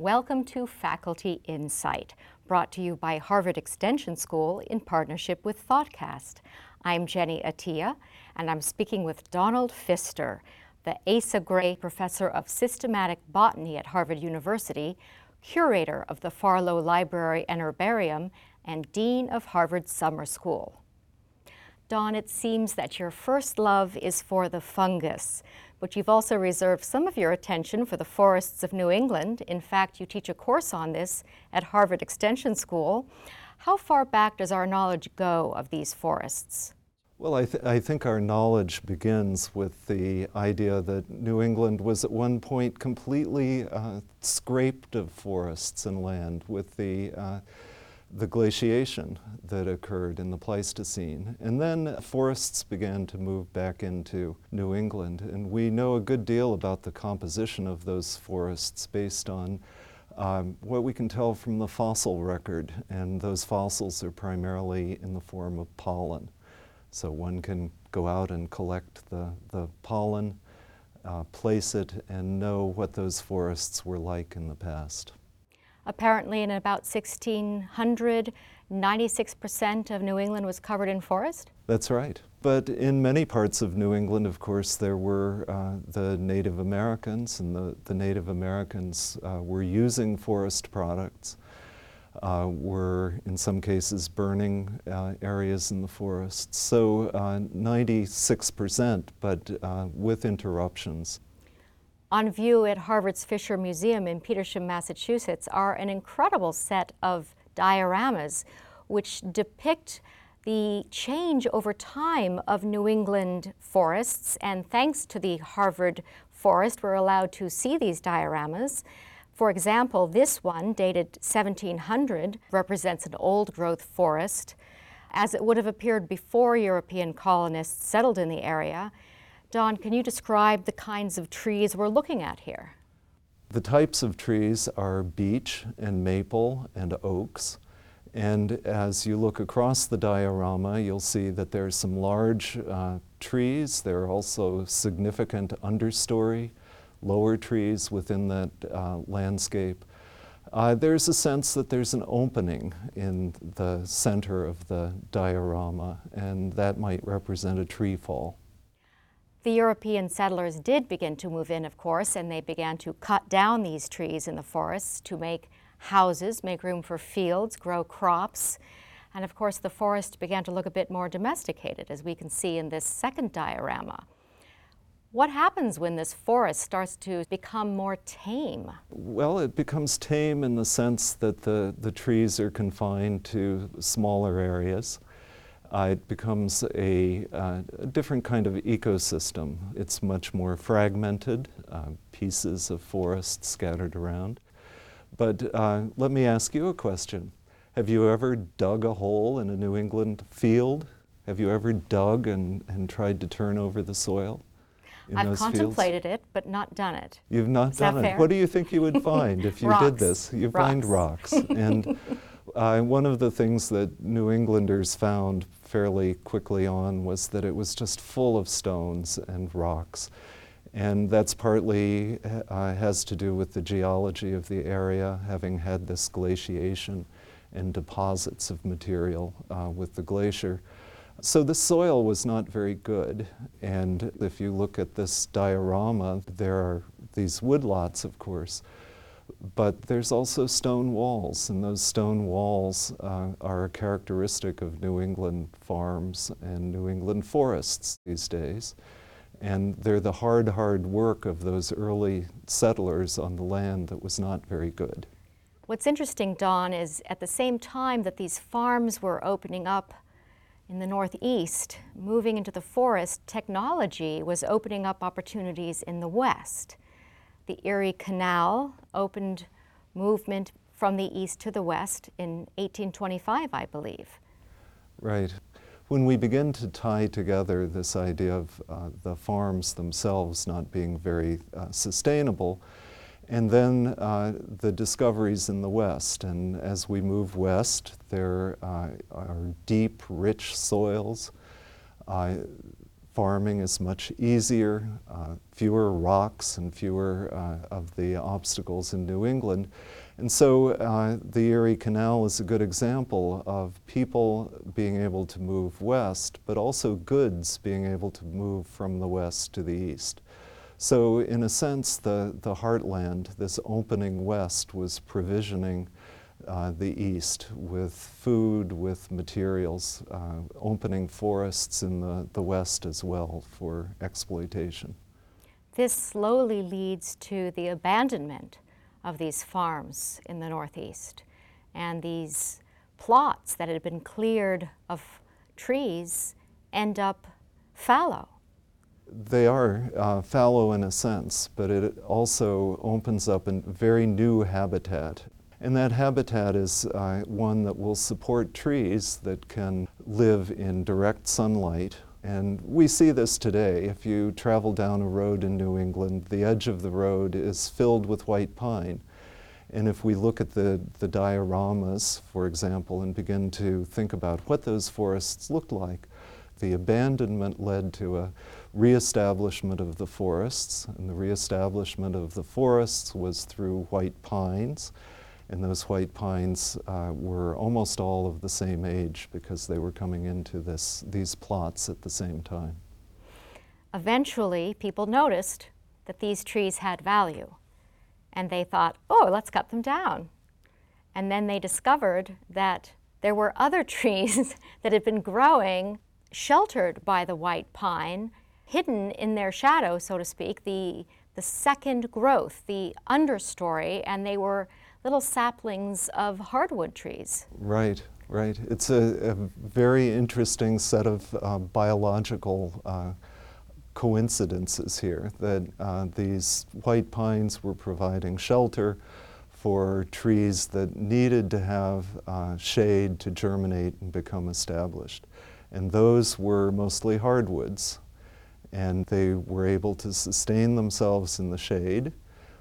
Welcome to Faculty Insight, brought to you by Harvard Extension School in partnership with ThoughtCast. I'm Jenny Attia, and I'm speaking with Donald Pfister, the Asa Gray Professor of Systematic Botany at Harvard University, curator of the Farlow Library and Herbarium, and Dean of Harvard Summer School. Don, it seems that your first love is for the fungus, but you've also reserved some of your attention for the forests of New England. In fact, you teach a course on this at Harvard Extension School. How far back does our knowledge go of these forests? Well, I, th- I, think our knowledge begins with the idea that New England was at one point completely uh, scraped of forests and land with the uh, the glaciation that occurred in the Pleistocene. And then forests began to move back into New England. And we know a good deal about the composition of those forests based on um, what we can tell from the fossil record. And those fossils are primarily in the form of pollen. So one can go out and collect the, the pollen, uh, place it, and know what those forests were like in the past. Apparently, in about 1600, 96% of New England was covered in forest? That's right. But in many parts of New England, of course, there were uh, the Native Americans, and the, the Native Americans uh, were using forest products, uh, were in some cases burning uh, areas in the forests. So 96%, uh, but uh, with interruptions on view at Harvard's Fisher Museum in Petersham, Massachusetts, are an incredible set of dioramas which depict the change over time of New England forests. And thanks to the Harvard Forest, we're allowed to see these dioramas. For example, this one, dated 1700, represents an old growth forest as it would have appeared before European colonists settled in the area. Don, can you describe the kinds of trees we're looking at here? The types of trees are beech and maple and oaks. And as you look across the diorama, you'll see that there are some large uh, trees. There are also significant understory, lower trees within that uh, landscape. Uh, there's a sense that there's an opening in the center of the diorama, and that might represent a tree fall. The European settlers did begin to move in, of course, and they began to cut down these trees in the forests to make houses, make room for fields, grow crops. And of course, the forest began to look a bit more domesticated, as we can see in this second diorama. What happens when this forest starts to become more tame? Well, it becomes tame in the sense that the, the trees are confined to smaller areas it becomes a, uh, a, different kind of ecosystem. It's much more fragmented, uh, pieces of forest scattered around. But uh, let me ask you a question. Have you ever dug a hole in a New England field? Have you ever dug and, and tried to turn over the soil? I've contemplated fields? it, but not done it. You've not Is done it. Fair? What do you think you would find if you did this? You find rocks. and uh, one of the things that New Englanders found fairly quickly on was that it was just full of stones and rocks. And that's partly uh, has to do with the geology of the area, having had this glaciation and deposits of material uh, with the glacier. So the soil was not very good. And if you look at this diorama, there are these woodlots, of course, but there's also stone walls, and those stone walls uh, are a characteristic of New England farms and New England forests these days. And they're the hard, hard work of those early settlers on the land that was not very good. What's interesting, Don, is at the same time that these farms were opening up in the Northeast, moving into the forest, technology was opening up opportunities in the West the Erie Canal opened movement from the east to the west in 1825, I believe. Right. When we begin to tie together this idea of uh, the farms themselves not being very uh, sustainable, and then uh, the discoveries in the West. And as we move west, there uh, are deep, rich soils. Farming is much easier, uh, fewer rocks and fewer uh, of the obstacles in New England. And so uh, the Erie Canal is a good example of people being able to move west, but also goods being able to move from the west to the east. So in a sense, the, the heartland, this opening west, was provisioning uh, the east with food, with materials, uh, opening forests in the, the west as well for exploitation. This slowly leads to the abandonment of these farms in the Northeast. And these plots that had been cleared of trees end up fallow. They are uh, fallow in a sense, but it also opens up a very new habitat. And that habitat is uh, one that will support trees that can live in direct sunlight and we see this today. If you travel down a road in New England, the edge of the road is filled with white pine. And if we look at the, the dioramas, for example, and begin to think about what those forests looked like, the abandonment led to a reestablishment of the forests, and the reestablishment of the forests was through white pines and those white pines uh, were almost all of the same age because they were coming into this, these plots at the same time. Eventually, people noticed that these trees had value, and they thought, oh, let's cut them down. And then they discovered that there were other trees that had been growing sheltered by the white pine, hidden in their shadow, so to speak, the, the second growth, the understory, and they were little saplings of hardwood trees. Right, right. It's a, a very interesting set of uh, biological uh, coincidences here that uh, these white pines were providing shelter for trees that needed to have uh, shade to germinate and become established. And those were mostly hardwoods. And they were able to sustain themselves in the shade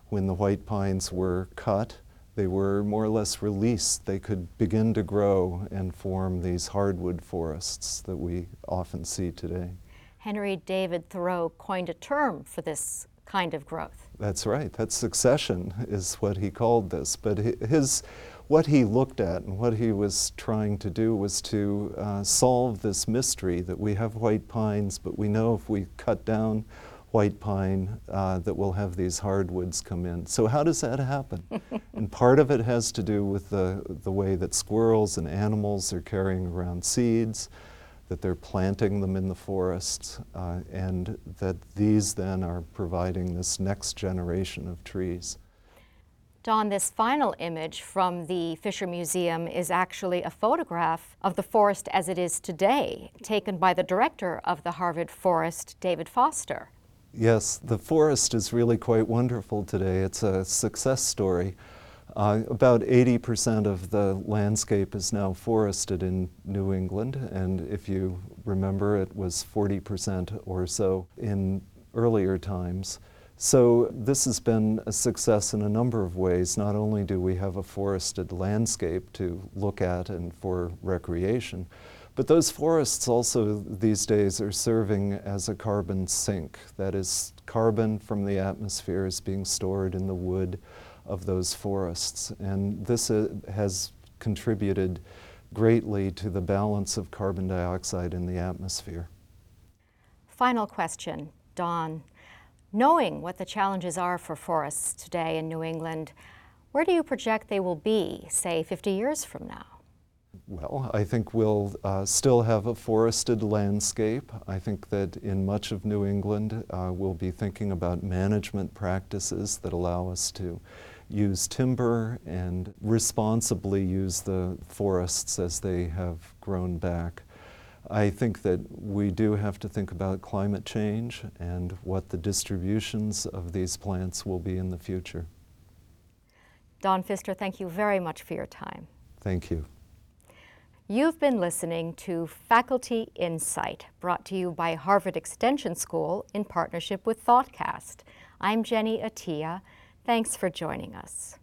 when the white pines were cut they were more or less released. They could begin to grow and form these hardwood forests that we often see today. Henry David Thoreau coined a term for this kind of growth. That's right. That succession is what he called this. But his, what he looked at and what he was trying to do was to uh, solve this mystery that we have white pines, but we know if we cut down white pine uh, that will have these hardwoods come in. So how does that happen? and part of it has to do with the, the way that squirrels and animals are carrying around seeds, that they're planting them in the forests, uh, and that these then are providing this next generation of trees. Don, this final image from the Fisher Museum is actually a photograph of the forest as it is today, taken by the director of the Harvard Forest, David Foster. Yes, the forest is really quite wonderful today. It's a success story. Uh, about 80% of the landscape is now forested in New England, and if you remember, it was 40% or so in earlier times. So this has been a success in a number of ways. Not only do we have a forested landscape to look at and for recreation, but those forests also these days are serving as a carbon sink. That is, carbon from the atmosphere is being stored in the wood of those forests. And this uh, has contributed greatly to the balance of carbon dioxide in the atmosphere. Final question, Don. Knowing what the challenges are for forests today in New England, where do you project they will be, say, 50 years from now? Well, I think we'll uh, still have a forested landscape. I think that in much of New England, uh, we'll be thinking about management practices that allow us to use timber and responsibly use the forests as they have grown back. I think that we do have to think about climate change and what the distributions of these plants will be in the future. Don Pfister, thank you very much for your time. Thank you. You've been listening to Faculty Insight, brought to you by Harvard Extension School in partnership with ThoughtCast. I'm Jenny Attia. Thanks for joining us.